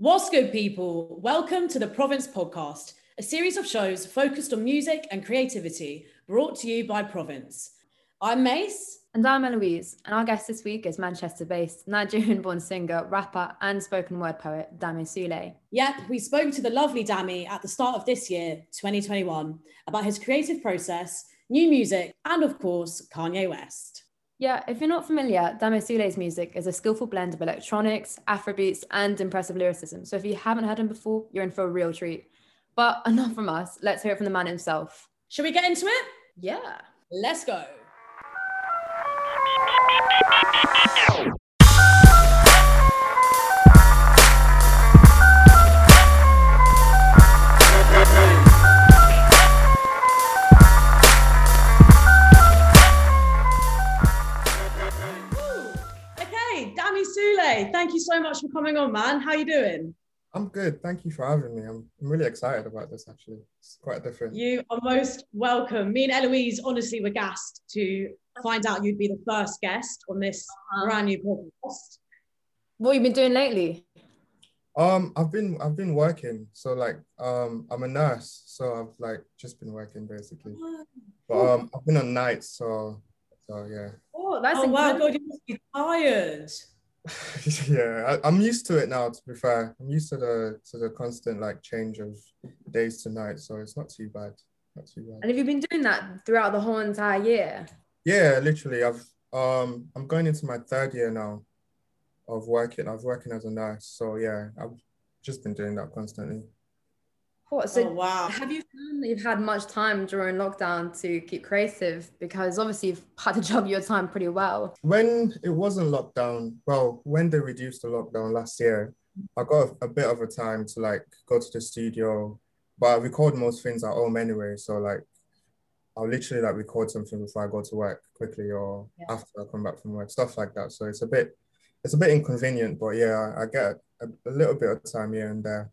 What's good, people? Welcome to the Province Podcast, a series of shows focused on music and creativity brought to you by Province. I'm Mayce. And I'm Eloise, and our guest this week is Manchester based Nigerian born singer, rapper, and spoken word poet Dami Sule. Yep, we spoke to the lovely Dami at the start of this year, 2021, about his creative process, new music, and of course, Kanye West. Yeah, if you're not familiar, Dami Sule's music is a skillful blend of electronics, Afrobeats, and impressive lyricism. So if you haven't heard him before, you're in for a real treat. But enough from us. Let's hear it from the man himself. Shall we get into it? Yeah. Let's go. Thank you so much for coming on, man. How you doing? I'm good. Thank you for having me. I'm, I'm really excited about this, actually. It's quite different. You are most welcome. Me and Eloise honestly were gassed to find out you'd be the first guest on this uh-huh. brand new podcast. What have you been doing lately? Um, I've been I've been working. So like um I'm a nurse, so I've like just been working basically. Oh. But um I've been on nights, so so yeah. Oh, that's oh, wow, God, you must be tired. yeah, I, am used to it now. To be fair, I'm used to the to the constant like change of days to night, so it's not too bad. Not too bad. And have you been doing that throughout the whole entire year? Yeah, literally. I've um I'm going into my third year now of working. I was working as a nurse, so yeah, I've just been doing that constantly. What? So oh, wow. have you found that you've had much time during lockdown to keep creative? Because obviously you've had to juggle your time pretty well. When it wasn't lockdown, well, when they reduced the lockdown last year, I got a bit of a time to like go to the studio, but I record most things at home anyway. So like I'll literally like record something before I go to work quickly or yeah. after I come back from work, stuff like that. So it's a bit it's a bit inconvenient, but yeah, I, I get a, a little bit of time here and there.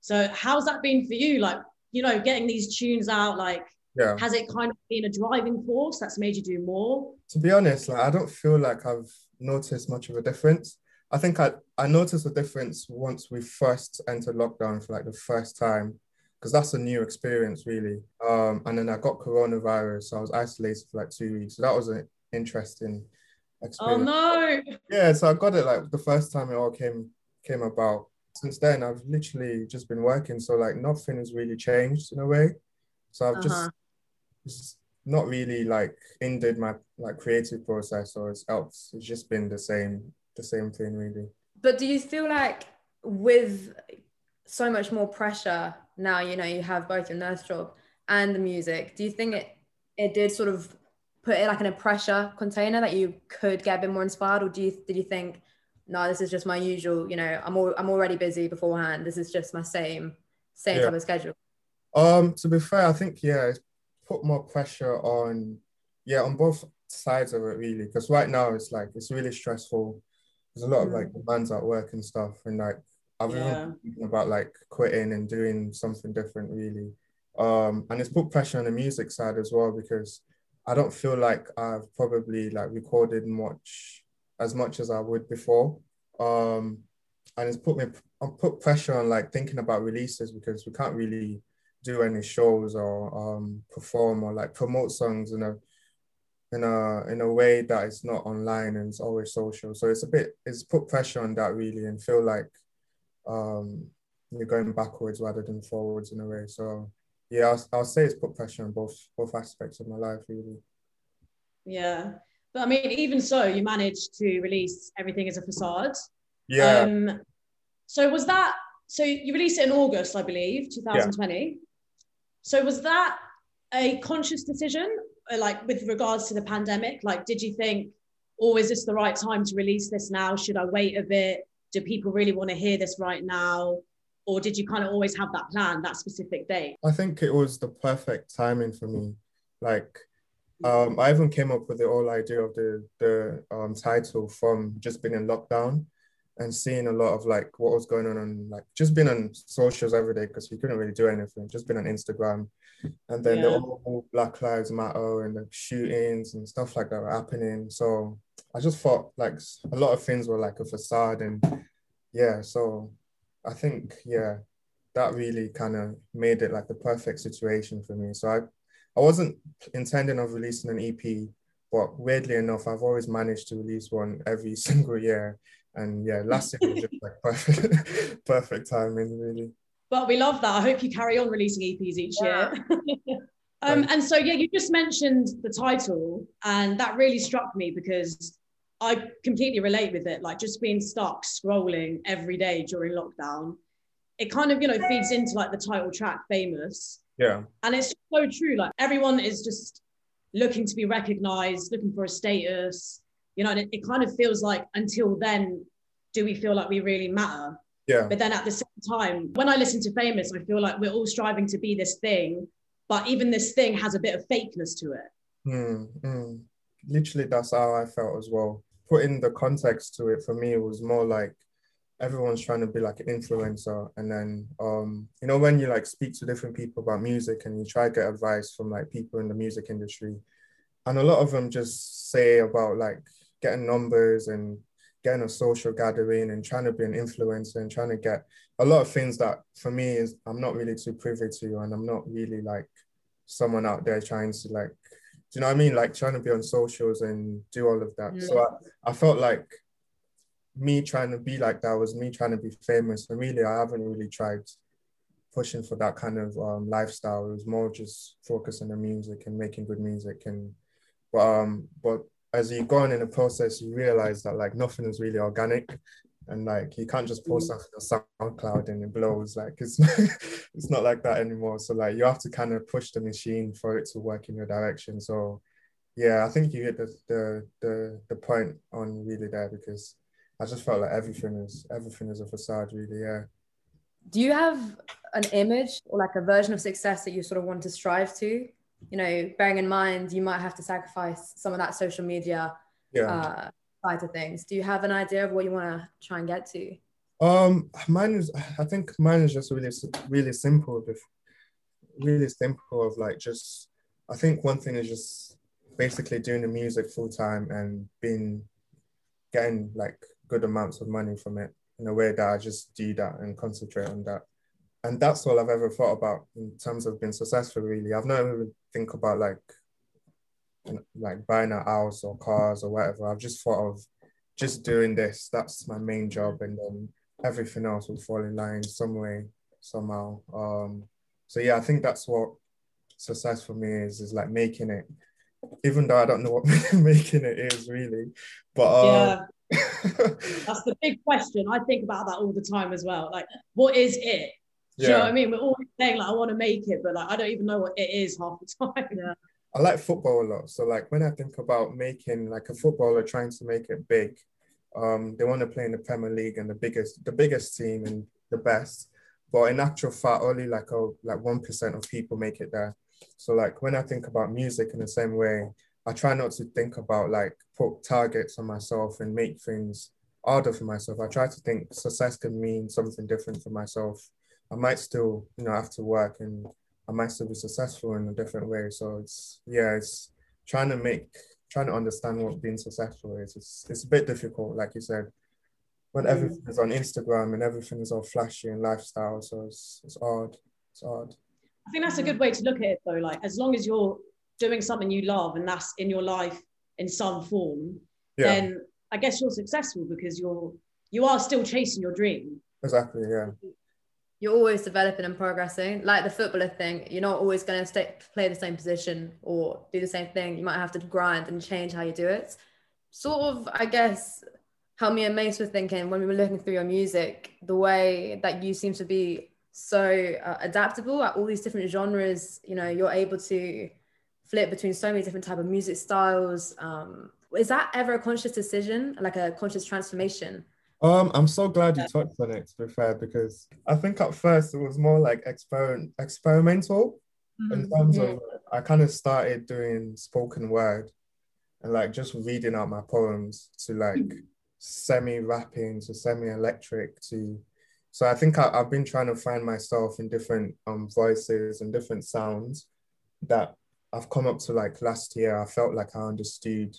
So how's that been for you? Like, you know, getting these tunes out, like yeah. has it kind of been a driving force that's made you do more? To be honest, like I don't feel like I've noticed much of a difference. I think I, I noticed a difference once we first entered lockdown for like the first time, because that's a new experience really. Um, and then I got coronavirus, so I was isolated for like two weeks. So that was an interesting experience. Oh no! Yeah, so I got it like the first time it all came came about since then I've literally just been working. So like nothing has really changed in a way. So I've uh-huh. just, not really like ended my like creative process or it's helped. It's just been the same, the same thing really. But do you feel like with so much more pressure now, you know, you have both your nurse job and the music, do you think it it did sort of put it like in a pressure container that you could get a bit more inspired or do you did you think no, this is just my usual, you know, I'm all, I'm already busy beforehand. This is just my same same yeah. type of schedule. Um, to be fair, I think yeah, it's put more pressure on yeah, on both sides of it really. Because right now it's like it's really stressful. There's a lot of like mm. demands at work and stuff. And like I've yeah. been thinking about like quitting and doing something different really. Um, and it's put pressure on the music side as well because I don't feel like I've probably like recorded much as much as I would before. Um, and it's put me put pressure on like thinking about releases because we can't really do any shows or um, perform or like promote songs in a in a in a way that is not online and it's always social. So it's a bit it's put pressure on that really and feel like um, you're going backwards rather than forwards in a way. So yeah, I'll, I'll say it's put pressure on both both aspects of my life really. Yeah. But I mean, even so, you managed to release everything as a facade. Yeah. Um, so was that so you released it in August, I believe, 2020. Yeah. So was that a conscious decision, uh, like with regards to the pandemic? Like, did you think, oh, is this the right time to release this now? Should I wait a bit? Do people really want to hear this right now? Or did you kind of always have that plan, that specific date? I think it was the perfect timing for me. Like um, I even came up with the whole idea of the the um, title from just being in lockdown and seeing a lot of like what was going on and like just being on socials every day because we couldn't really do anything, just been on Instagram, and then yeah. the whole Black Lives Matter and the shootings and stuff like that were happening. So I just thought like a lot of things were like a facade and yeah, so I think yeah, that really kind of made it like the perfect situation for me. So I I wasn't intending of releasing an EP, but weirdly enough, I've always managed to release one every single year. And yeah, last year was just like perfect, perfect timing, really. But we love that. I hope you carry on releasing EPs each yeah. year. um, and so yeah, you just mentioned the title, and that really struck me because I completely relate with it. Like just being stuck scrolling every day during lockdown, it kind of you know feeds into like the title track, famous. Yeah. And it's so true. Like everyone is just looking to be recognized, looking for a status. You know, and it, it kind of feels like until then, do we feel like we really matter? Yeah. But then at the same time, when I listen to Famous, I feel like we're all striving to be this thing, but even this thing has a bit of fakeness to it. Mm, mm. Literally, that's how I felt as well. Putting the context to it for me, it was more like everyone's trying to be like an influencer. And then um you know when you like speak to different people about music and you try to get advice from like people in the music industry and a lot of them just say about like getting numbers and getting a social gathering and trying to be an influencer and trying to get a lot of things that for me is I'm not really too privy to and I'm not really like someone out there trying to like do you know what I mean? Like trying to be on socials and do all of that. Yeah. so I, I felt like me trying to be like that was me trying to be famous. And really, I haven't really tried pushing for that kind of um, lifestyle. It was more just focusing on music and making good music. And but um, but as you go on in the process, you realize that like nothing is really organic. And like you can't just post mm. on SoundCloud and it blows. Like it's it's not like that anymore. So like you have to kind of push the machine for it to work in your direction. So yeah, I think you hit the the the, the point on really there because I just felt like everything is everything is a facade, really. Yeah. Do you have an image or like a version of success that you sort of want to strive to? You know, bearing in mind you might have to sacrifice some of that social media yeah. uh, side of things. Do you have an idea of what you want to try and get to? Um, mine is. I think mine is just really, really simple. With really simple of like just. I think one thing is just basically doing the music full time and being getting like good amounts of money from it in a way that I just do that and concentrate on that. And that's all I've ever thought about in terms of being successful, really. I've never even think about like like buying a house or cars or whatever. I've just thought of just doing this. That's my main job, and then everything else will fall in line some way, somehow. Um, so yeah, I think that's what success for me is is like making it, even though I don't know what making it is really. But um, yeah. That's the big question. I think about that all the time as well. Like, what is it? Do yeah. you know what I mean? We're always saying like I want to make it, but like I don't even know what it is half the time. Yeah. I like football a lot. So like when I think about making like a footballer trying to make it big, um, they want to play in the Premier League and the biggest the biggest team and the best. But in actual fact, only like a like one percent of people make it there. So like when I think about music in the same way, I try not to think about like put targets on myself and make things harder for myself. I try to think success can mean something different for myself. I might still, you know, have to work and I might still be successful in a different way. So it's yeah, it's trying to make trying to understand what being successful is. It's it's a bit difficult, like you said, when mm. everything is on Instagram and everything is all flashy and lifestyle. So it's it's odd. It's odd. I think that's a good way to look at it though. Like as long as you're doing something you love and that's in your life in some form, yeah. then I guess you're successful because you're you are still chasing your dream. Exactly. Yeah. You're always developing and progressing. Like the footballer thing, you're not always going to stay play the same position or do the same thing. You might have to grind and change how you do it. Sort of, I guess, how me and Mayce were thinking when we were looking through your music, the way that you seem to be so uh, adaptable at all these different genres. You know, you're able to flip between so many different type of music styles um is that ever a conscious decision like a conscious transformation um i'm so glad you touched on it to be fair because i think at first it was more like experiment experimental mm-hmm. in terms of mm-hmm. i kind of started doing spoken word and like just reading out my poems to like mm-hmm. semi rapping to semi electric to so I think I, have been trying to find myself in different um voices and different sounds that I've come up to like last year, I felt like I understood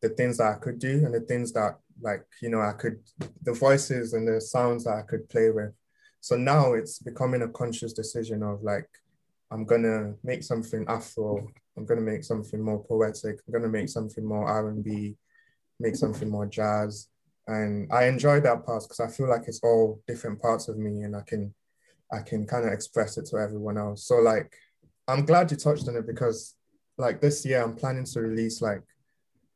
the things that I could do and the things that like, you know, I could, the voices and the sounds that I could play with. So now it's becoming a conscious decision of like, I'm gonna make something Afro. I'm gonna make something more poetic. I'm gonna make something more R&B, make something more jazz. And I enjoy that part because I feel like it's all different parts of me and I can I can kind of express it to everyone else. So like I'm glad you touched on it because like this year I'm planning to release like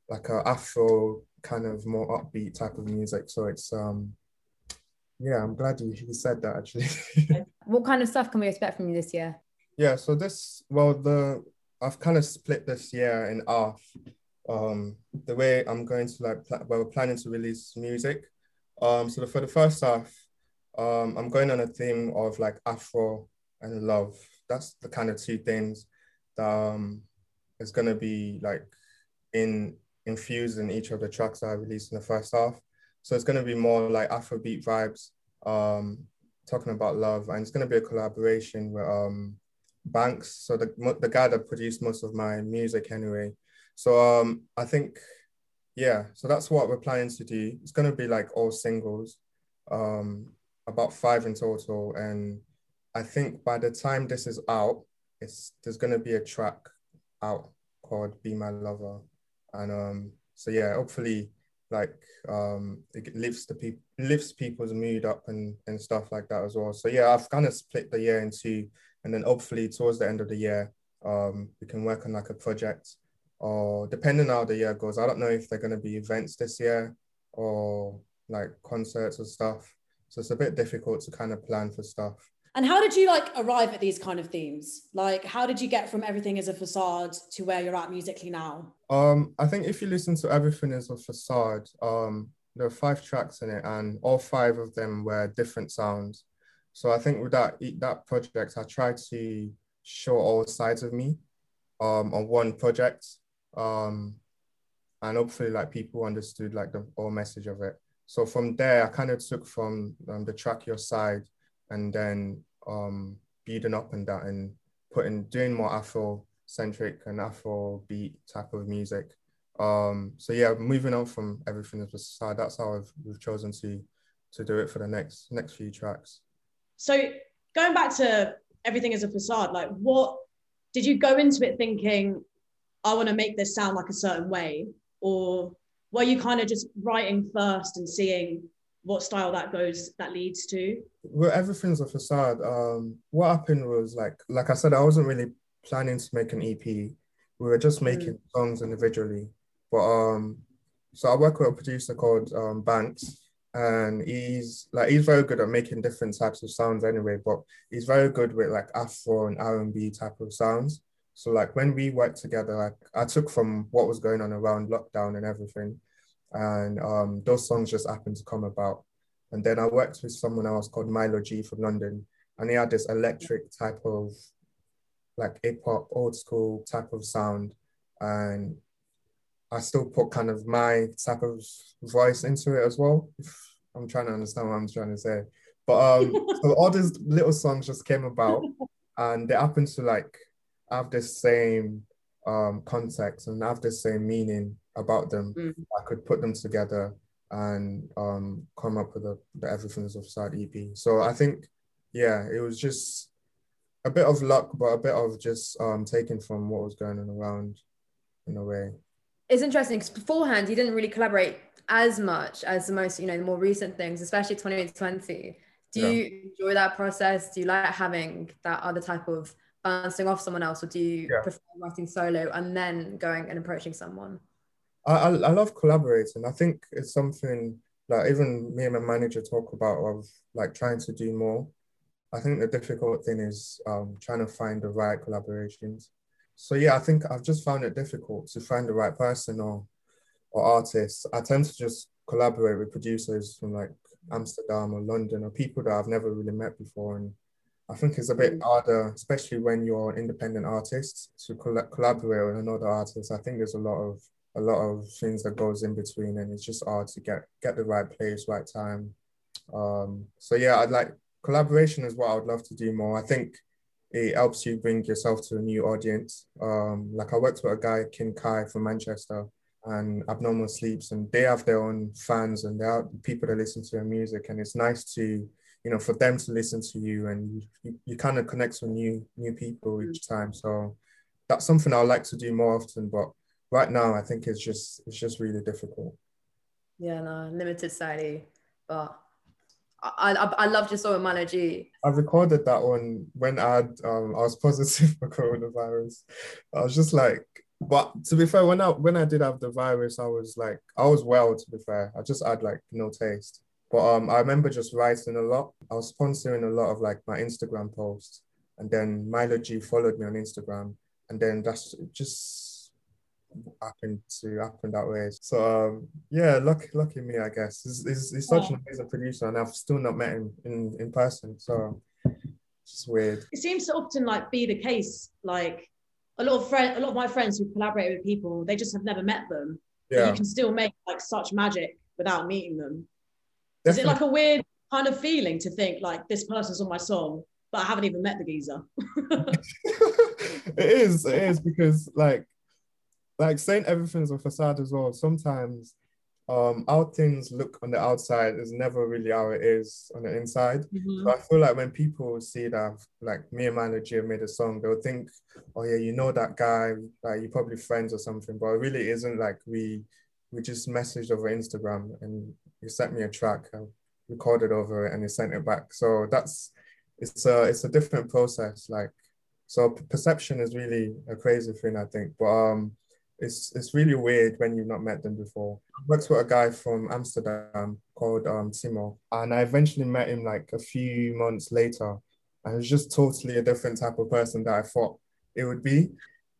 like a Afro kind of more upbeat type of music. So it's um yeah, I'm glad you, you said that actually. what kind of stuff can we expect from you this year? Yeah, so this well the I've kind of split this year in half. Um, the way I'm going to like pl- well, we're planning to release music. Um, so the, for the first half, um, I'm going on a theme of like Afro and love. That's the kind of two things that um is gonna be like in infused in each of the tracks that I released in the first half. So it's gonna be more like Afrobeat vibes, um, talking about love, and it's gonna be a collaboration with um Banks, so the the guy that produced most of my music anyway. So um, I think, yeah, so that's what we're planning to do. It's gonna be like all singles, um, about five in total, and I think by the time this is out, it's there's gonna be a track out called "Be My Lover," and um, so yeah, hopefully, like um, it lifts the people lifts people's mood up and and stuff like that as well. So yeah, I've kind of split the year into and then hopefully towards the end of the year, um, we can work on like a project or depending on how the year goes. I don't know if they're to be events this year or like concerts or stuff. So it's a bit difficult to kind of plan for stuff. And how did you like arrive at these kind of themes? Like, how did you get from everything as a facade to where you're at musically now? Um, I think if you listen to everything as a facade, um, there are five tracks in it, and all five of them were different sounds. So I think with that that project, I tried to show all sides of me um, on one project, um, and hopefully like people understood like the whole message of it. So from there, I kind of took from um, the track your side, and then um, building up and that and putting doing more Afro centric and Afro beat type of music. Um, so yeah, moving on from everything as a side, that's how I've, we've chosen to to do it for the next next few tracks. So going back to everything as a facade, like what did you go into it thinking, I want to make this sound like a certain way? Or were you kind of just writing first and seeing what style that goes that leads to? Well, everything's a facade. Um, what happened was like like I said, I wasn't really planning to make an EP. We were just making mm. songs individually. But um, so I work with a producer called um, Banks, and he's like he's very good at making different types of sounds anyway but he's very good with like afro and r&b type of sounds so like when we worked together like i took from what was going on around lockdown and everything and um, those songs just happened to come about and then i worked with someone else called milo g from london and he had this electric type of like hip-hop old school type of sound and I still put kind of my type of voice into it as well. I'm trying to understand what I'm trying to say. But um, so all these little songs just came about and they happen to like have the same um, context and have the same meaning about them. Mm. I could put them together and um, come up with a, the Everything's a Facade EP. So I think, yeah, it was just a bit of luck, but a bit of just um, taking from what was going on around in a way it's interesting because beforehand you didn't really collaborate as much as the most you know the more recent things especially 2020 do yeah. you enjoy that process do you like having that other type of bouncing off someone else or do you yeah. prefer writing solo and then going and approaching someone I, I, I love collaborating i think it's something like even me and my manager talk about of like trying to do more i think the difficult thing is um, trying to find the right collaborations so yeah, I think I've just found it difficult to find the right person or or artist. I tend to just collaborate with producers from like Amsterdam or London or people that I've never really met before. And I think it's a bit mm. harder, especially when you're an independent artist, to coll- collaborate with another artist. I think there's a lot of a lot of things that goes in between, and it's just hard to get get the right place, right time. Um, so yeah, I'd like collaboration is what I would love to do more. I think it helps you bring yourself to a new audience. Um, like I worked with a guy, King Kai from Manchester, and Abnormal Sleepz, and they have their own fans and they are people that listen to their music, and it's nice to you know, for them to listen to you and you, you kind of connect with new new people each time. So that's something I would like to do more often. But right now, I think it's just it's just really difficult. Yeah, no, limited society, but I I, I loved your song with Milo G. I recorded that one when I had, um, I was positive for coronavirus. I was just like, but to be fair, when I when I did have the virus, I was like, I was well. To be fair, I just had like no taste. But um, I remember just writing a lot. I was sponsoring a lot of like my Instagram posts, and then Milo G followed me on Instagram, and then that's just happened to happen that way. So um, yeah, lucky lucky me, I guess. He's, he's, he's such Yeah. an amazing producer, and I've still not met him in in person. So it's weird. it seems to often like be the case like a lot of friend a lot of my friends who collaborate with people they just have never met them Yeah, you can still make like such magic without meeting them is it like a weird kind of feeling to think like this person's on my song but i haven't even met the geezer it is, it is because like like saying everything's a facade as well. Sometimes um how things look on the outside is never really how it is on the inside. Mhm. So I feel like when people see that like me and Manager made a song, they'll think, oh yeah, you know that guy, like you're probably friends or something, but it really isn't like we we just messaged over Instagram and you sent me a track, I recorded over it and you sent it back. So that's it's a it's a different process. Like so perception is really a crazy thing, I think. But um it's it's really weird when you've not met them before. I worked with a guy from Amsterdam called um Timo, and I eventually met him like a few months later. And it's just totally a different type of person that I thought it would be.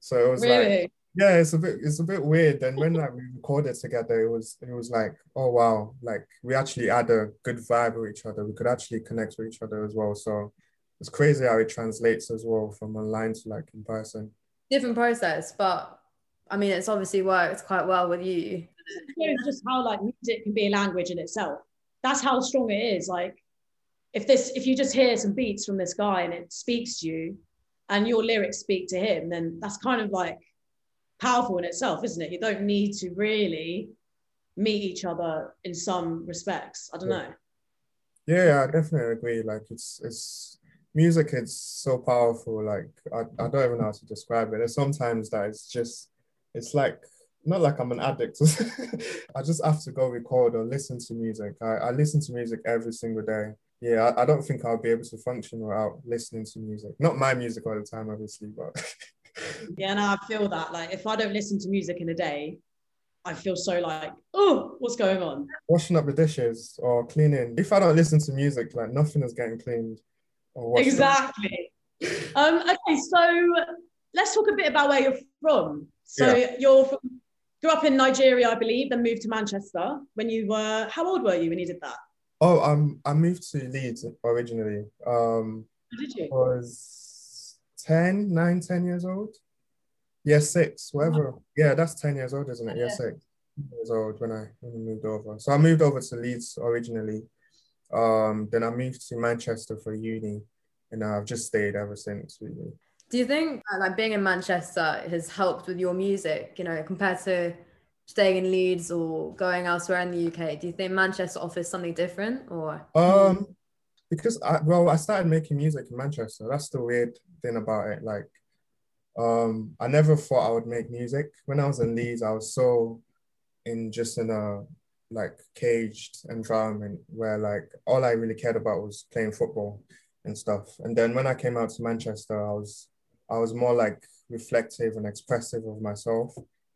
So it was like yeah, it's a bit it's a bit weird. And when like we recorded together, it was it was like, oh wow, like we actually had a good vibe with each other. We could actually connect with each other as well. So it's crazy how it translates as well from online to like in person. Different process, but I mean, it's obviously worked quite well with you. shows just how like music can be a language in itself that's how strong it is like if this if you just hear some beats from this guy and it speaks to you and your lyrics speak to him then that's kind of like powerful in itself isn't it you don't need to really meet each other in some respects i don't Yeah. know Yeah, I definitely agree. Like it's it's music is so powerful. Like I, I don't even know how to describe it. There's sometimes that it's just it's like not like I'm an addict. I just have to go record or listen to music. I, I listen to music every single day. Yeah, I, I don't think I'll be able to function without listening to music. Not my music all the time, obviously, but yeah no i feel that like if i don't listen to music in a day i feel so like oh what's going on washing up the dishes or cleaning. If I don't listen to music, like nothing is getting cleaned or washed. Exactly. um, okay, so let's talk a bit about where you're from. So you're from, grew up in Nigeria, I believe, then moved to Manchester. When you were, how old were you when you did that? Oh, um, I moved to Leeds originally. Um, Did you? I was 10, 9, 10 years old. Yeah, six, whatever. Yeah, that's 10 years old, isn't it? Yeah, Yeah. six years old when I when I moved over. So I moved over to Leeds originally. Um, then I moved to Manchester for uni, and I've just stayed ever since, really. Do you think uh, like being in Manchester has helped with your music, you know, compared to staying in Leeds or going elsewhere in the UK? Do you think Manchester offers something different or Um, because I well, I started making music in Manchester. That's the weird thing about it. Like, um, I never thought I would make music. When I was in Leeds, I was so in just in a like caged environment where like all I really cared about was playing football and stuff. And then when I came out to Manchester, I was I was more like reflective and expressive of myself.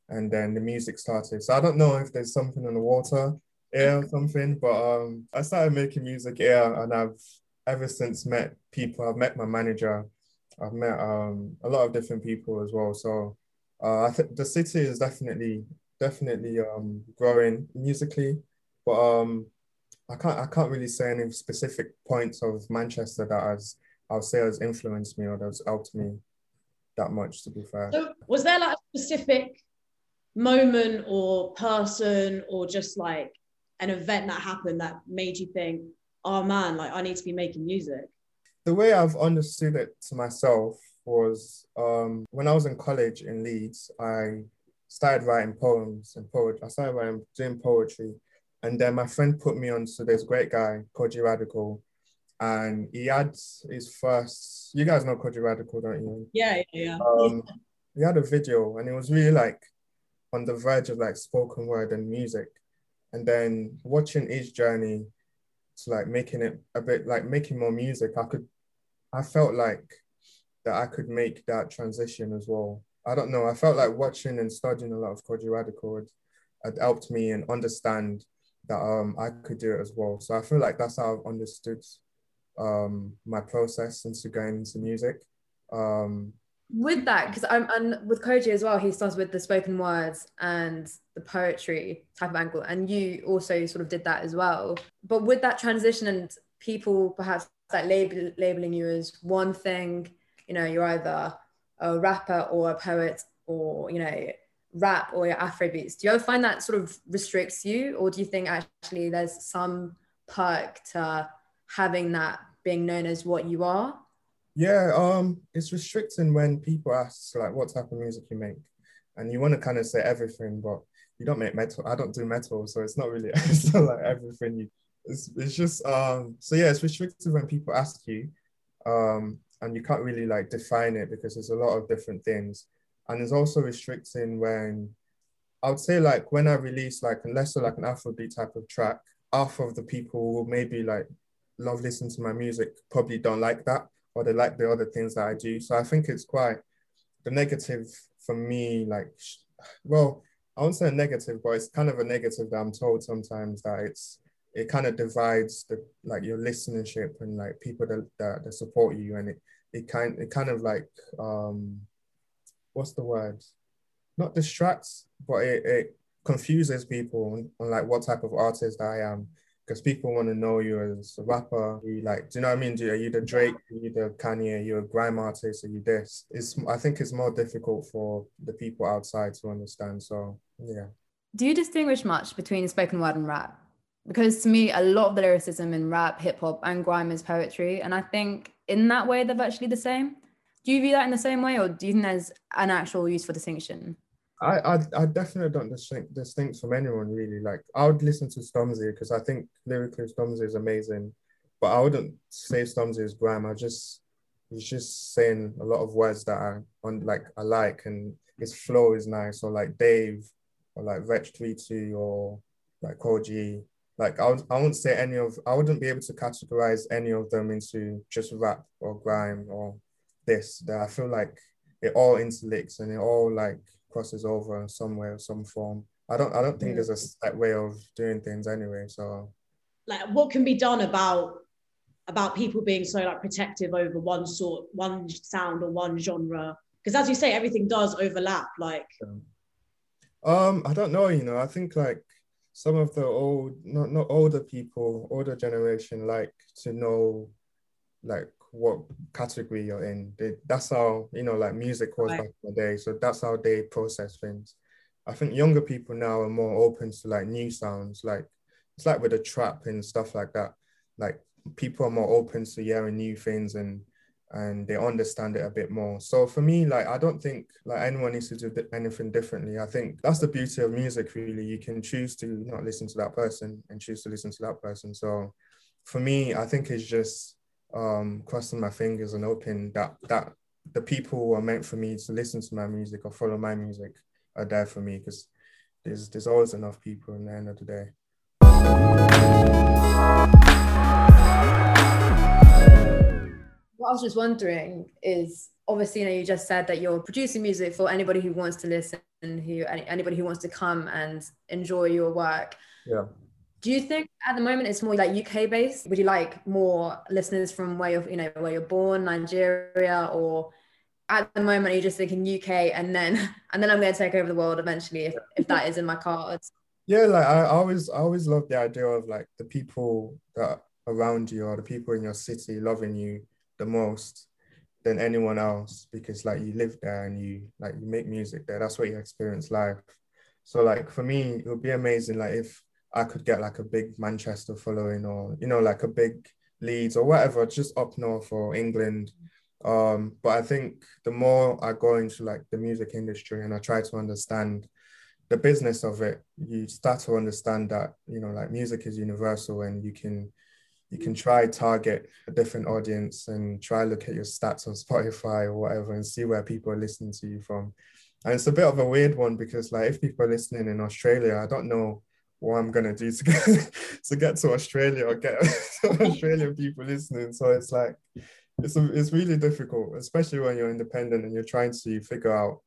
And then the music started. So I don't know if there's something in the water air or something, but um, I started making music here, and I've ever since met people. I've met my manager. I've met um a lot of different people as well. So uh, I think the city is definitely definitely um growing musically, but um I can't I can't really say any specific points of Manchester that has I'll say has influenced me or that's helped me that much. To be fair. So was there like a specific moment or person or just like an event that happened that made you think, oh man, like I need to be making music? the way I've understood it to myself was um, when I was in college in Leeds, I started writing poems and poetry. I started writing, doing poetry. And then my friend put me on to this great guy, Koji Radical. And he had his first. You guys know Kojey Radical, don't you? Yeah, yeah, yeah. Um, he had a video, and it was really like on the verge of like spoken word and music, and then watching his journey to like making it a bit like making more music. I could, I felt like that I could make that transition as well. I don't know. I felt like watching and studying a lot of Kojey Radical had, had helped me and understand that um I could do it as well. So I feel like that's how I've understood um my process into going into music. Um with that, because I'm and with Kojey as well, he starts with the spoken words and the poetry type of angle, and you also sort of did that as well. But with that transition and people perhaps like label, labeling you as one thing, you know, you're either a rapper or a poet or you know rap or your Afrobeats. Do you ever find that sort of restricts you, or do you think actually there's some perk to having that being known as what you are? Yeah, um, it's restricting when people ask like what type of music you make, and you want to kind of say everything, but you don't make metal. I don't do metal, so it's not really it's not like everything. You, it's it's just um. So yeah, it's restrictive when people ask you, um, and you can't really like define it because there's a lot of different things, and it's also restricting when I would say like when I release like unless so like an Afrobeat type of track, half of the people will maybe like love listening to my music probably don't like that or they like the other things that I do. So I think it's quite the negative for me, like, well, I won't say negative, but it's kind of a negative that I'm told sometimes that it's it kind of divides the like your listenership and like people that, that, that support you. And it it kind it kind of like um what's the word? Not distracts but it, it confuses people on, on like what type of artist I am because people want to know you as a rapper. You like, do you know what I mean? Do, are you the Drake? Are you the Kanye? Are you a grime artist? Are you this? It's I think it's more difficult for the people outside to understand. So yeah. Do you distinguish much between spoken word and rap? Because to me, a lot of the lyricism in rap, hip hop, and grime is poetry, and I think in that way they're virtually the same. Do you view that in the same way, or do you think there's an actual useful distinction? I, I, I definitely don't distinct, distinct from anyone really. Like I would listen to Stormzy because I think lyrically Stormzy is amazing, but I wouldn't say Stormzy is grime. I just he's just saying a lot of words that I on like I like and his flow is nice. Or like Dave, or like Wretch Three Two, or like Kojey. Like I would, I wouldn't say any of I wouldn't be able to categorize any of them into just rap or grime or this. That I feel like it all interlinks and it all like crosses over somewhere, some form. I don't I don't think there's a set way of doing things anyway. So like what can be done about about people being so like protective over one sort one sound or one genre because as you say everything does overlap like um i don't know you know i think like some of the old not not older people older generation like to know like what category you're in. They, that's how, you know, like music was right. back in the day. So that's how they process things. I think younger people now are more open to like new sounds. Like it's like with the trap and stuff like that. Like people are more open to hearing new things and and they understand it a bit more. So for me, like I don't think like anyone needs to do anything differently. I think that's the beauty of music. Really, you can choose to not listen to that person and choose to listen to that person. So for me, I think it's just um, crossing my fingers and hoping that that the people who are meant for me to listen to my music or follow my music are there for me because there's there's always enough people in the end of the day. What I was just wondering is obviously you know you just said that you're producing music for anybody who wants to listen who anybody who wants to come and enjoy your work. Yeah do you think at the moment it's more like UK based? Would you like more listeners from where you're, you know, where you're born, Nigeria, or at the moment you're you just thinking UK and then and then I'm going to take over the world eventually if, if that is in my cards? Yeah, like I always I always love the idea of like the people that around you or the people in your city loving you the most than anyone else because like you live there and you like you make music there. That's what you experience life. So like for me, it would be amazing like if I could get like a big Manchester following or, you know, like a big Leeds or whatever, just up north or England. Um, but I think the more I go into like the music industry and I try to understand the business of it, you start to understand that, you know, like music is universal and you can you can try target a different audience and try look at your stats on Spotify or whatever and see where people are listening to you from. And it's a bit of a weird one because like if people are listening in Australia, I don't know what I'm gonna do to get to get to Australia or get Australian people listening. So it's like it's a, it's really difficult, especially when you're independent and you're trying to figure out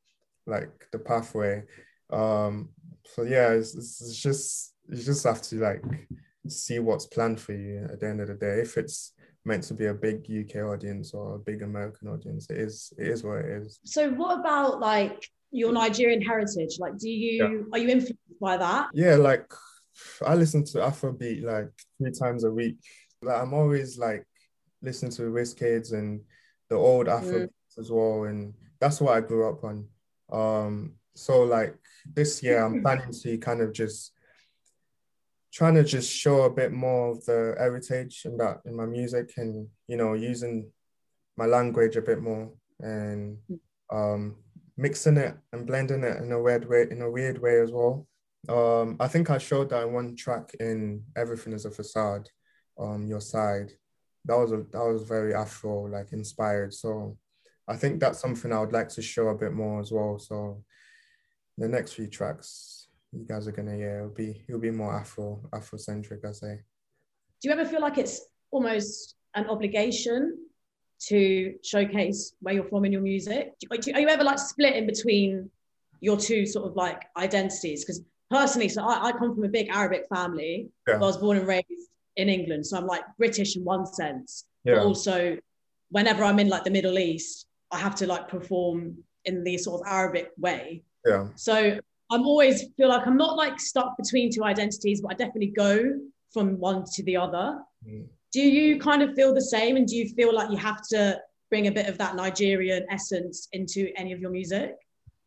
like the pathway. Um, so yeah, it's, it's just you just have to like see what's planned for you at the end of the day. If it's meant to be a big UK audience or a big American audience, it is it is what it is. So what about like your Nigerian heritage? Like, do you yeah. are you influenced by that? Yeah, like I listen to Afrobeat like three times a week. Like I'm always like listening to Wizkids and the old Afrobeats mm. as well, and that's what I grew up on. Um, so like this year, I'm planning to kind of just trying to just show a bit more of the heritage in that in my music, and you know, using my language a bit more and um, mixing it and blending it in a weird way in a weird way as well. Um, I think I showed that one track in Everything is a Facade, um, Your Side. That was a that was very Afro like inspired. So I think that's something I would like to show a bit more as well. So the next few tracks you guys are gonna yeah, it'll be it'll be more Afro Afrocentric, I say. Do you ever feel like it's almost an obligation to showcase where you're from in your music? Are you ever like split in between your two sort of like identities? Because personally, so I, I, come from a big Arabic family. Yeah. I was born and raised in England, so I'm like British in one sense, yeah. but also whenever I'm in like the Middle East, I have to like perform in the sort of Arabic way. Yeah. So I'm always feel like I'm not like stuck between two identities, but I definitely go from one to the other. Mm. Do you kind of feel the same, and do you feel like you have to bring a bit of that Nigerian essence into any of your music?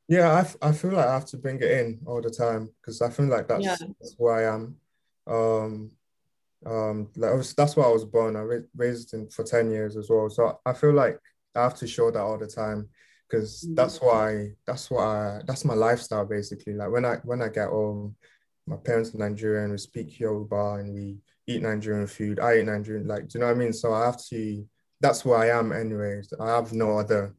Yeah, I, I feel like I have to bring it in all the time because I feel like that's, yeah. that's who I am. Um, um, like was, that's why I was born. I raised in for ten years as well, so I feel like I have to show that all the time because mm. that's why that's why that's my lifestyle basically. Like when I when I get home, my parents are Nigerian. We speak Yoruba and we eat Nigerian food. I eat Nigerian. Like, do you know what I mean? So I have to. That's where I am, anyways. I have no other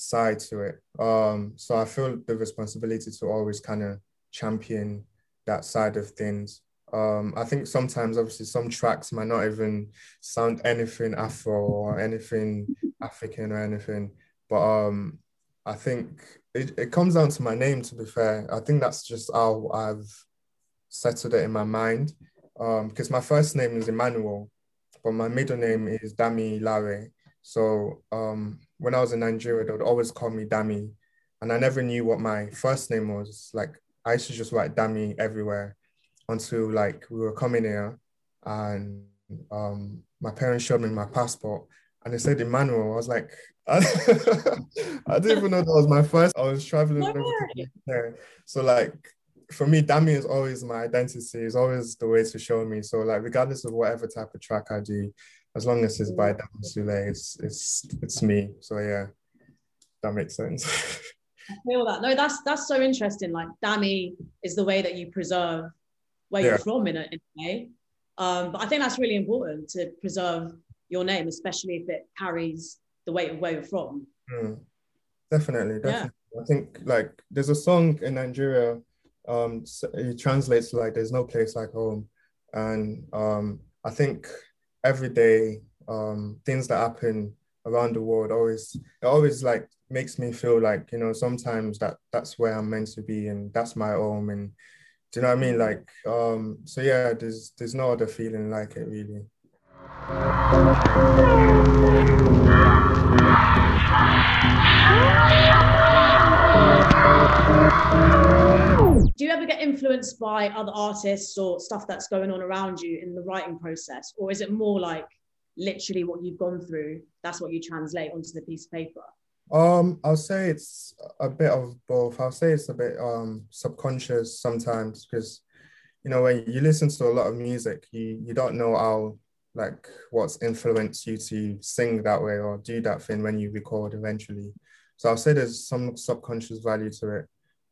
side to it. Um, so I feel the responsibility to always kind of champion that side of things. Um, I think sometimes, obviously, some tracks might not even sound anything Afro or anything African or anything, but um, I think it, it comes down to my name. To be fair, I think that's just how I've settled it in my mind. Um, because my first name is Emmanuel, but my middle name is Damilare. So um, when I was in Nigeria, they would always call me Dami. And I never knew what my first name was. Like I used to just write Dami everywhere until like we were coming here and um, my parents showed me my passport and they said Emmanuel. I was like, I, I didn't even know that was my first. I was traveling there. So like for me, Dami is always my identity, is always the way to show me. So like regardless of whatever type of track I do, as long as it's by Dami Sule, it's it's it's me. So yeah, that makes sense. I feel that. No, that's that's so interesting. Like Dami is the way that you preserve where yeah. you're from in a, in a way. Um, but I think that's really important to preserve your name, especially if it carries the weight of where you're from. Mm. Definitely, definitely. Yeah. I think like there's a song in Nigeria. Um, it translates like "There's no place like home," and um, I think every day um, things that happen around the world always it always like makes me feel like you know sometimes that that's where I'm meant to be and that's my home and do you know what I mean? Like um so yeah there's there's no other feeling like it really do you ever get influenced by other artists or stuff that's going on around you in the writing process? Or is it more like literally what you've gone through that's what you translate onto the piece of paper? Um i'll say it's a bit of both. I'll say it's a bit um subconscious sometimes because you know when you listen to a lot of music you you don't know how like what's influenced you to sing that way or do that thing when you record eventually. So i'll say there's some subconscious value to it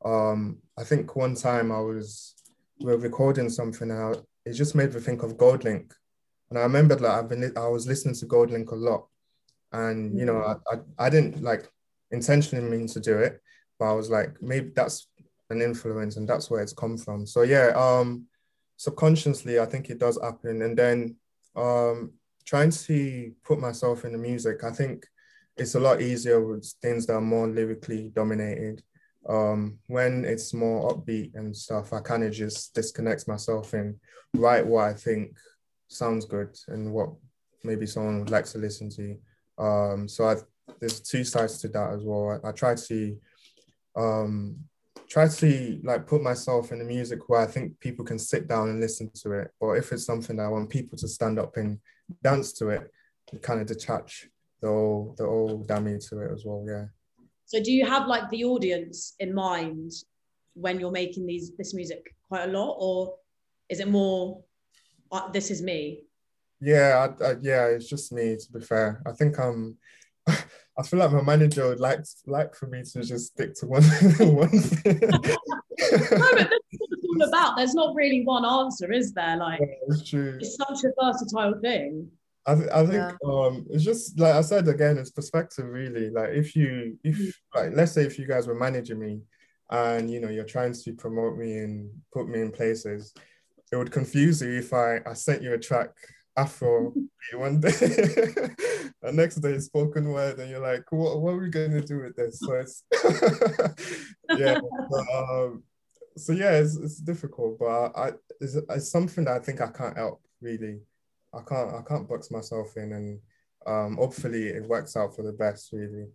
um, I think one time I was we were recording something out. It just made me think of GoldLink. And I remembered like I've been I was listening to GoldLink a lot, and you know mm. I, I I didn't like intentionally mean to do it, but I was like maybe that's an influence and that's where it's come from. So yeah, um, subconsciously I think it does happen, and then um, trying to put myself in the music, I think it's a lot easier with things that are more lyrically dominated. Um, when it's more upbeat and stuff, I kind of just disconnect myself and write what I think sounds good and what maybe someone would like to listen to. Um, so I, there's two sides to that as well. I, I try to um, try to like put myself in the music where I think people can sit down and listen to it. Or if it's something that I want people to stand up and dance to it, kind of detach the whole the whole dummy to it as well. Yeah. So do you have like the audience in mind when you're making these this music quite a lot, or is it more uh, this is me? Yeah, I, I, yeah, it's just me. To be fair, I think I'm. I feel like my manager would like like for me to just stick to one one thing. no, but that's what it's all about. There's not really one answer, is there? Like, yeah, it's true. It's such a versatile thing. I, th- I think yeah. um it's just like I said again, it's perspective really. Like if you if mm. like let's say if you guys were managing me and you know you're trying to promote me and put me in places, it would confuse you if I, I sent you a track Afro one day, the next day spoken word, and you're like, what, what are we going to do with this? So it's, yeah. But, um, so yeah, it's, it's difficult, but I, it's, it's something that I think I can't help really. I can't I can't box myself in, and um, hopefully it works out for the best. Really.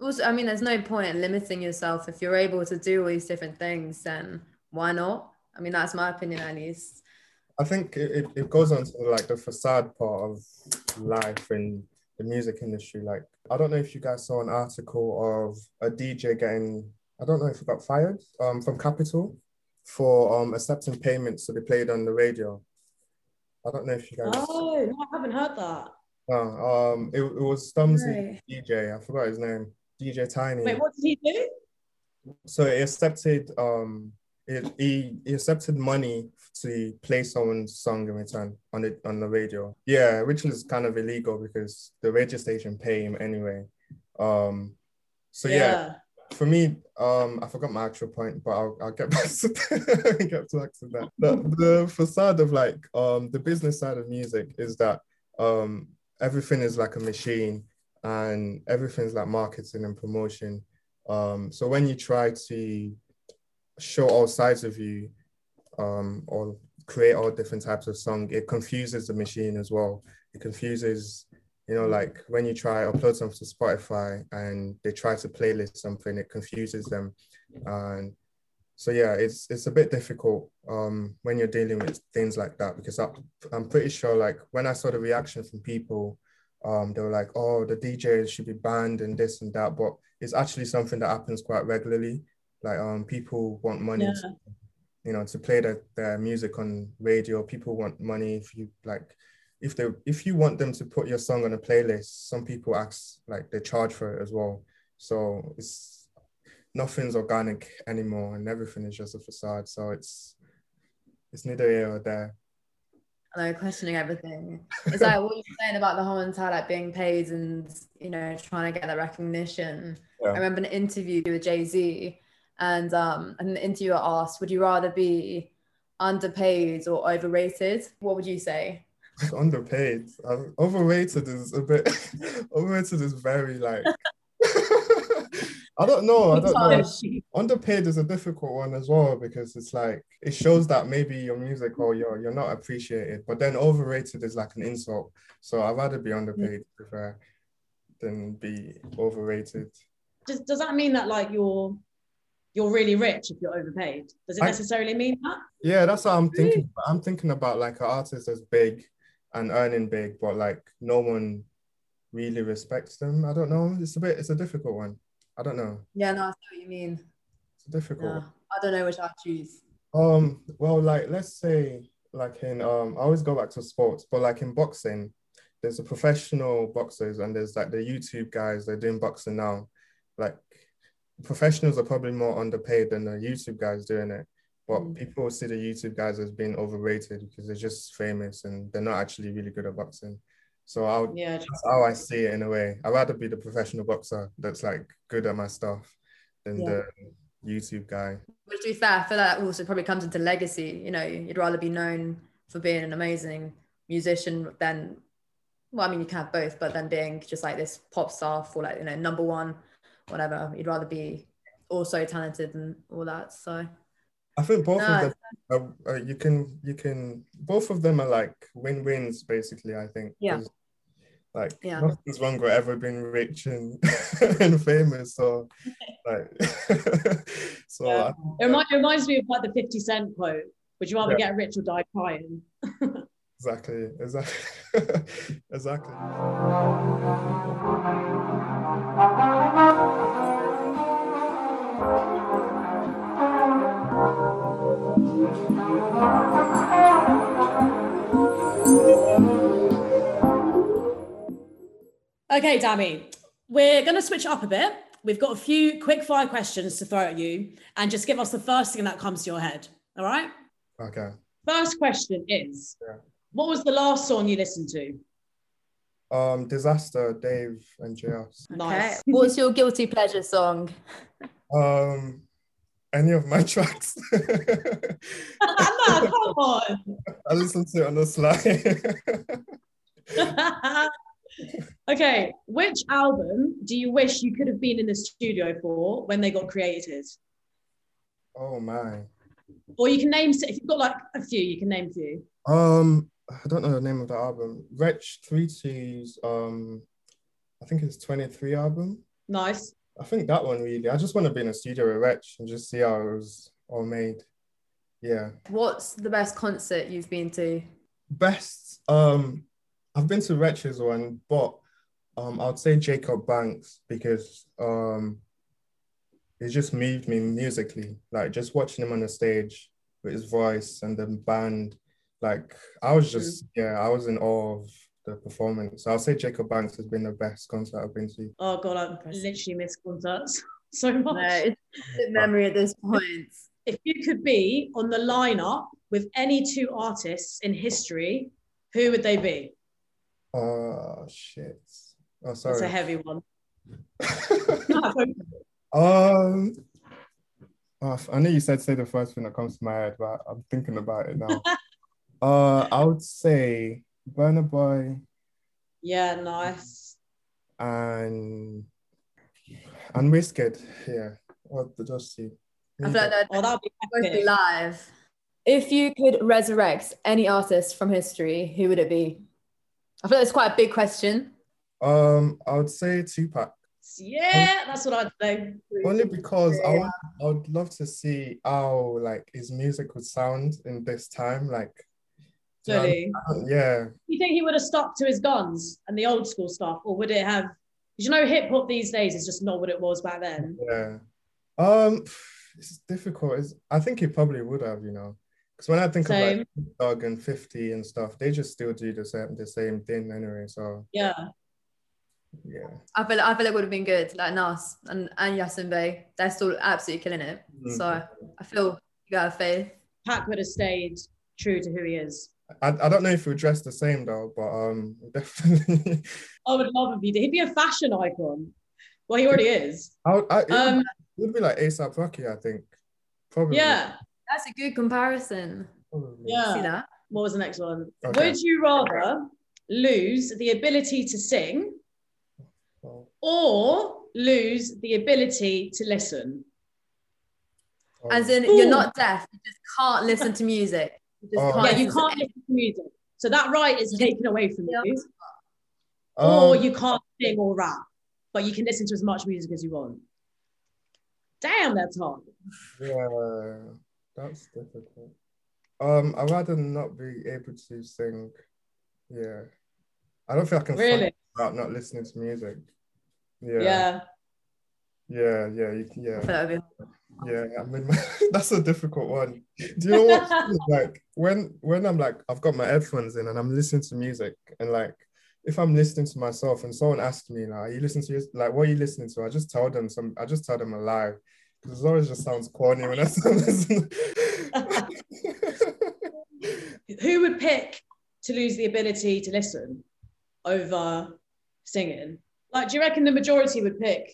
Also, I mean, there's no point in limiting yourself if you're able to do all these different things. Then why not? I mean, that's my opinion, at least. I think it, it goes on to like the facade part of life in the music industry. Like, I don't know if you guys saw an article of a DJ getting, I don't know if he got fired um, from Capital for um, accepting payments so they played on the radio. I don't know if you guys. Oh, no, I haven't heard that. No, um, it, it was Stumsy. DJ. I forgot his name. DJ Tiiny. Wait, what did he do? So he accepted um it, he, he accepted money to play someone's song in return on it on the radio. Yeah, which is kind of illegal because the radio station pay him anyway. Um, so yeah. yeah for me, um, I forgot my actual point, but I'll, I'll get back to that. get back to that. The, the facade of like um the business side of music is that um everything is like a machine and everything's like marketing and promotion. Um, so when you try to show all sides of you um, or create all different types of song, it confuses the machine as well. It confuses you know, like when you try upload something to Spotify and they try to playlist something, it confuses them. And so yeah, it's it's a bit difficult um, when you're dealing with things like that because I, I'm pretty sure like when I saw the reaction from people, um, they were like, oh, the DJs should be banned and this and that, but it's actually something that happens quite regularly. Like um, people want money, yeah. to, you know, to play their, their music on radio. People want money if you like if they if you want them to put your song on a playlist, some people ask like they charge for it as well. So it's nothing's organic anymore, and everything is just a facade. So it's it's neither here or there. Know, questioning everything. It's like what you're saying about the whole entire like being paid and you know trying to get that recognition. Yeah. I remember an interview with Jay Z, and um, an interviewer asked, "Would you rather be underpaid or overrated?" What would you say? underpaid. Um, overrated is a bit. overrated is very like. I don't know. I don't know. Underpaid is a difficult one as well because it's like it shows that maybe your music or you're you're not appreciated. But then overrated is like an insult. So I'd rather be underpaid prefer than be overrated. Does does that mean that like you're you're really rich if you're overpaid? Does it necessarily mean that? Yeah, that's what I'm thinking. I'm thinking about like an artist that's big and earning big, but like no one really respects them. I don't know. It's a bit. It's a difficult one. I don't know. Yeah, no, I see what you mean. It's difficult. Yeah. I don't know which I choose. Um. Well, like let's say, like in um, I always go back to sports, but like in boxing, there's the professional boxers and there's like the YouTube guys. They're doing boxing now. Like professionals are probably more underpaid than the YouTube guys doing it. But Mm. people see the YouTube guys as being overrated because they're just famous and they're not actually really good at boxing. So I would, Yeah. that's how I see it in a way. I'd rather be the professional boxer that's like good at my stuff than Yeah. the YouTube guy. Which to be fair, like that also probably comes into legacy. You know, you'd rather be known for being an amazing musician than, well, I mean, you can have both, but then being just like this pop star for like, you know, number one, whatever. You'd rather be also talented and all that. So, I think both No, of them, are, uh, you can, you can, both of them are like win-wins basically. I think. Yeah. 'Cause, Like Yeah. nothing's wrong with ever being rich and and famous. So like, so Yeah. I- It, remind, it reminds me of like the 50 Cent quote Would you rather Yeah. get rich or die crying? exactly, exactly, exactly. Okay, Dámì, we're going to switch it up a bit. We've got a few quick fire questions to throw at you and just give us the first thing that comes to your head. All right. Okay. First question is Yeah. What was the last song you listened to? Um, disaster, Dave and J Hus. okay. Nice. What's your guilty pleasure song? Um, any of my tracks. no, come on. I listen to it on the slide. okay, which album do you wish you could have been in the studio for when they got created? oh my. Or you can name, if you've got like a few, you can name a few. Um, I don't know the name of the album. Wretch Three. Um, I think it's twenty three album. Nice. I think that one really. I just want to be in a studio with Wretch and just see how it was all made. Yeah. What's the best concert you've been to? Best. Um, I've been to Wretch's one, but um, I'd say Jacob Banks because um, it just moved me musically. Like just watching him on the stage with his voice and the band. Like I was just yeah, I was in awe of the performance. So I'll say Jacob Banks has been the best concert I've been to. Oh, God, I Impressive. literally missed concerts so much. No, it's a memory at this point. if you could be on the lineup with any two artists in history, who would they be? Oh shit. Oh sorry. It's a heavy one. um oh, I know you said say the first thing that comes to my head, but I'm thinking about it now. uh I would say Burna Boy yeah, nice. and and Wizkid, yeah. Or the just see. I feel like they're Oh, that would be both be live. If you could resurrect any artist from history, who would it be? I feel like it's quite a big question. Um, I would say Tupac. Yeah, that's what I'd say. Only because I would, I would love to see how like his music would sound in this time. Like, do you know what I Really. mean? yeah. Do you think he would have stuck to his guns and the old school stuff, or would it have? Did you know hip hop these days is just not what it was back then? Yeah. Um, it's difficult. It's, I think he probably would have, you know, because when I think Same. of like Dog and Fifty and stuff, they just still do the same the same thing anyway. So Yeah. yeah. I feel I feel like it would have been good, like Nas and, and Yasin Bey. They're still absolutely killing it. Mhm. So I feel you got a faith. Pac would have stayed true to who he is. I, I don't know if we would dress the same though, but um, definitely. I would love if he did. He'd be a fashion icon. Well, he already is. I, would- I, it, would, Um, would be like ASAP Rocky, I think. Probably. yeah. That's a good comparison. Probably. Yeah. See that? What was the next one? Okay. Would you rather lose the ability to sing Well, or lose the ability to listen? um, As in, Ooh. you're not deaf. You just can't listen to music. You just Oh. Yeah, you can't listen to music. So that right is taken away from Yeah. you. Or um, you can't sing or rap, but you can listen to as much music as you want. Damn, that's hard. Yeah, that's difficult. Um, I'd rather not be able to sing. Yeah. I don't feel I can fight Really? about not listening to music. Yeah. Yeah. Yeah, yeah, yeah, feel that would be yeah. I mean, that's a difficult one. Do you know what? like when when I'm like I've got my headphones in and I'm listening to music and like if I'm listening to myself and someone asks me like, "Are you listening to your, like what are you listening to?" I just tell them some. I just tell them a lie because it always just sounds corny when I listen. Who would pick to lose the ability to listen over singing? Like, do you reckon the majority would pick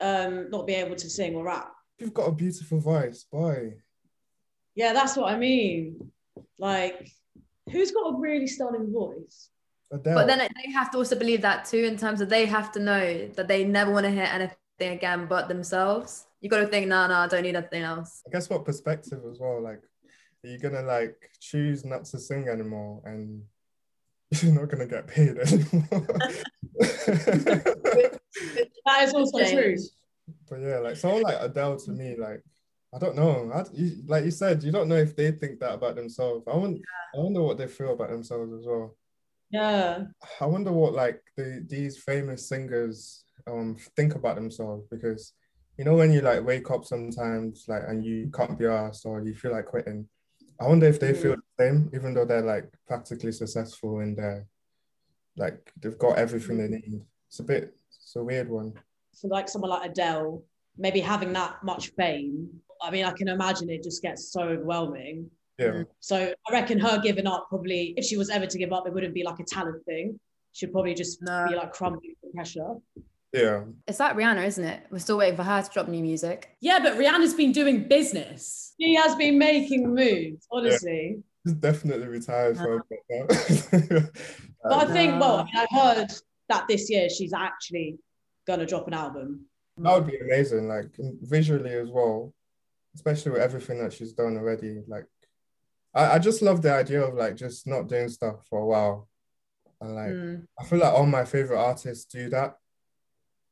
um, not be able to sing or rap? You've got a beautiful voice, boy. Yeah, that's what I mean. Like, who's got a really stunning voice? Adele. But then they have to also believe that too, in terms of they have to know that they never want to hear anything again but themselves. You got to think, no, no, I don't need anything else. I guess what perspective as well. Like, are you gonna like choose not to sing anymore and you're not gonna get paid anymore? That is also true. But yeah, like someone like Adele to me, like I don't know. I, you, like you said, you don't know if they think that about themselves. I want, I wonder what they feel about themselves as well. Yeah. I wonder what like the these famous singers um think about themselves because you know when you like wake up sometimes like and you can't be asked or you feel like quitting. I wonder if they feel the same, even though they're like practically successful and they're like they've got everything they need. It's a bit, it's a weird one. So like someone like Adele, maybe having that much fame, I mean, I can imagine it just gets so overwhelming. Yeah. Mm. So I reckon her giving up probably, if she was ever to give up, it wouldn't be like a talent thing. She'd probably just No. be like crumbling under pressure. Yeah. It's like Rihanna, isn't it? We're still waiting for her to drop new music. Yeah, but Rihanna's been doing business. She has been making moves, honestly. She's definitely retired for a uh-huh. bit. But I think, well, I mean, I heard that this year she's actually gonna drop an album. That would be amazing, like visually as well, especially with everything that she's done already. Like, I, I just love the idea of like just not doing stuff for a while. And like, Mm. I feel like all my favorite artists do that.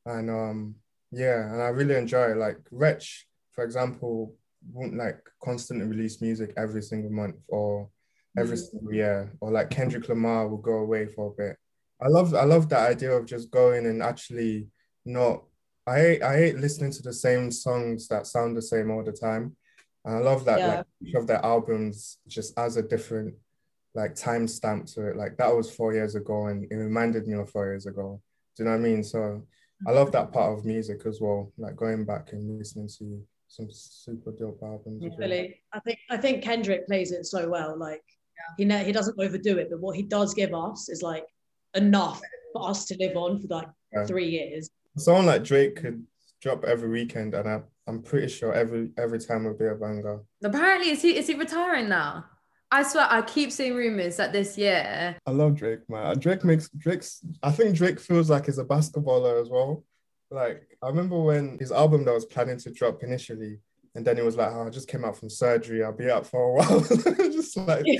And um, yeah, and I really enjoy it. Like, Wretch, for example, won't like constantly release music every single month or every Mm. single year, or like Kendrick Lamar will go away for a bit. I love I love that idea of just going and actually not I hate I hate listening to the same songs that sound the same all the time. And I love that Yeah. like each of their albums just has a different like timestamp to it. Like that was four years ago and it reminded me of four years ago. Do you know what I mean? So I love that part of music as well, like going back and listening to some super dope albums. as. Really, I think I think Kendrick plays it so well. Like he ne- he doesn't overdo it, but what he does give us is like enough for us to live on for like Yeah. three years. Someone like Drake could drop every weekend, and I, I'm pretty sure every every time will be a banger. Apparently, is he is he retiring now? I swear, I keep seeing rumors that this year. I love Drake, man. Uh, Drake makes Drake's. I think Drake feels like he's a basketballer as well. Like I remember when his album that was planning to drop initially, and then he was like, "Oh, I just came out from surgery. I'll be out for a while." just like he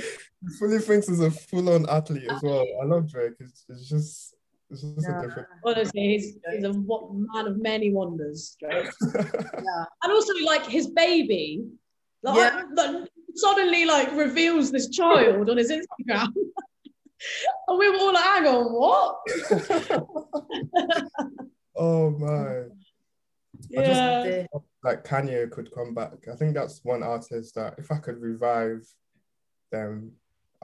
fully thinks he's a full-on athlete as well. I love Drake. It's, it's just it's just Yeah. a different. Honestly, he's he's a man of many wonders, right? Yeah. and also like his baby, like, Yeah. like, suddenly like reveals this child on his Instagram. And we were all like, hang on, what? oh my. I just- Yeah. Like Kanye could come back. I think that's one artist that if I could revive them,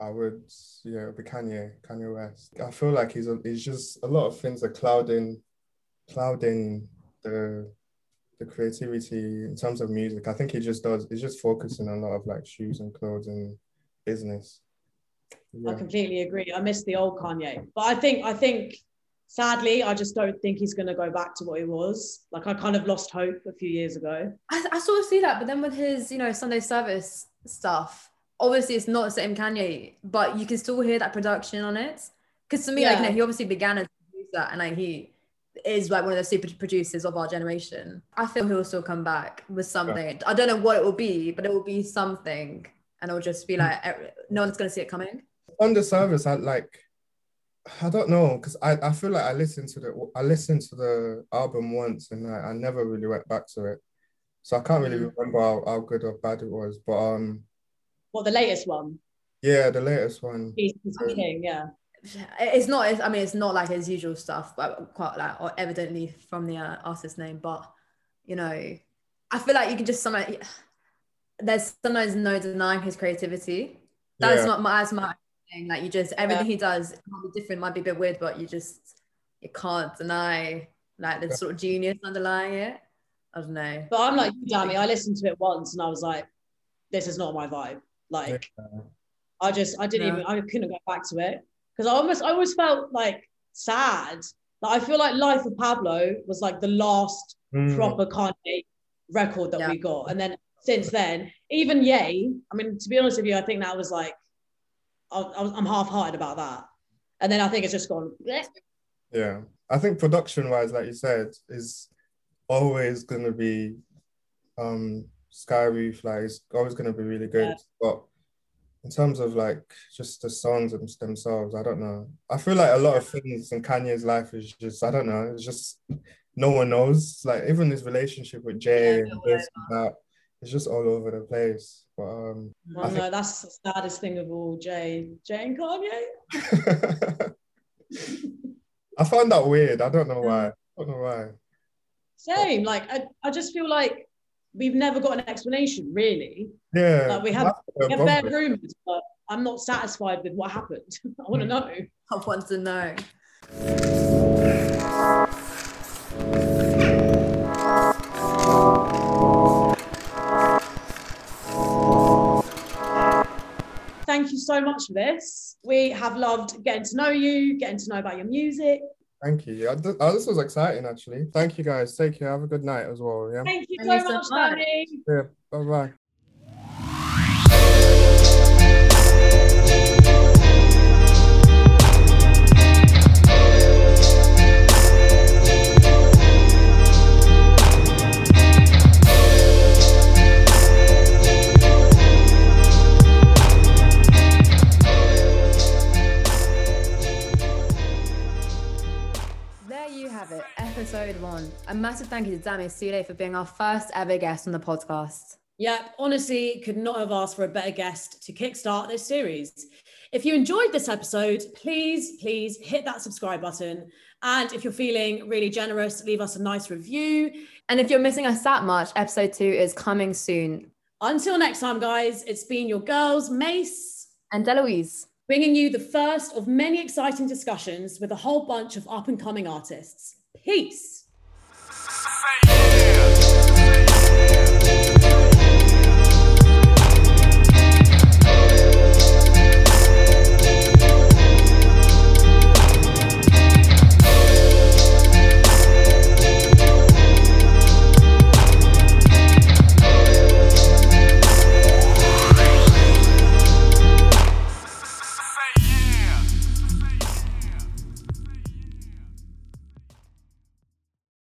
I would. Yeah, it'd be Kanye, Kanye West. I feel like he's a, he's just a lot of things are clouding, clouding the the creativity in terms of music. I think he just does. He's just focusing on a lot of like shoes and clothes and business. I completely agree. I miss the old Kanye, but I think I think sadly, I just don't think he's going to go back to what he was. Like I kind of lost hope a few years ago. I, I sort of see that, but then with his, you know, Sunday service stuff, obviously it's not the same Kanye, but you can still hear that production on it. Because to me, like, you know, he obviously began as a producer, and like he is like one of the super producers of our generation. I feel he'll still come back with something. I don't know what it will be, but it will be something, and it'll just be like no one's gonna see it coming. on the service, I like, I don't know, because I, I feel like I listened to the I listened to the album once and I, I never really went back to it, so I can't really Mm. remember how, how good or bad it was. But um, What the latest one? yeah, the latest one, Jesus is King. Yeah. It's not. It's, I mean, it's not like his usual stuff, but quite like or evidently from the uh, artist's name. But you know, I feel like you can just somehow. There's sometimes no denying his creativity. That's yeah, not my as my thing. Like you just everything he does might be different, might be a bit weird, but you just you can't deny like the sort of genius underlying it. I don't know. But I'm like you, Dámì. I listened to it once and I was like, this is not my vibe. Like, Yeah. I just, I didn't Yeah. even, I couldn't go back to it because I almost, I always felt like sad. Like I feel like Life of Pablo was like the last Mm. proper Kanye record that Yeah. we got, and then since then, even Ye. I mean, to be honest with you, I think that was like, I, I was, I'm half-hearted about that, and then I think it's just gone. bleh. Yeah, I think production wise, like you said, is always gonna be um Sky Roof, like it's always gonna be really good. Yeah. But in terms of like just the songs themselves, I don't know. I feel like a lot of things in Kanye's life is just I don't know, it's just no one knows. Like even his relationship with Jay Yeah, and this and that, it's just all over the place. But um Oh, I think- no, that's the saddest thing of all. Jay, Jay and Kanye. I found that weird. I don't know why. I don't know why. Same. Like I, I just feel like we've never got an explanation, really. Yeah. Like, we have- that's We have bare rumors, but I'm not satisfied with what happened. I want to Mm. know. I want to know. Thank you so much for this. We have loved getting to know you, getting to know about your music. Thank you. Th- oh, this was exciting, actually. Thank you, guys. Take care. Have a good night as well. Yeah. Thank you Thank so you much, so much. Danny. Yeah. Bye bye. Episode one. A massive thank you to Dámì Sule for being our first ever guest on the podcast. Yep, honestly, could not have asked for a better guest to kickstart this series. If you enjoyed this episode, please, please hit that subscribe button. And if you're feeling really generous, leave us a nice review. And if you're missing us that much, episode two is coming soon. Until next time, guys, it's been your girls, Mayce, And Eloise. bringing you the first of many exciting discussions with a whole bunch of up and coming artists. Peace.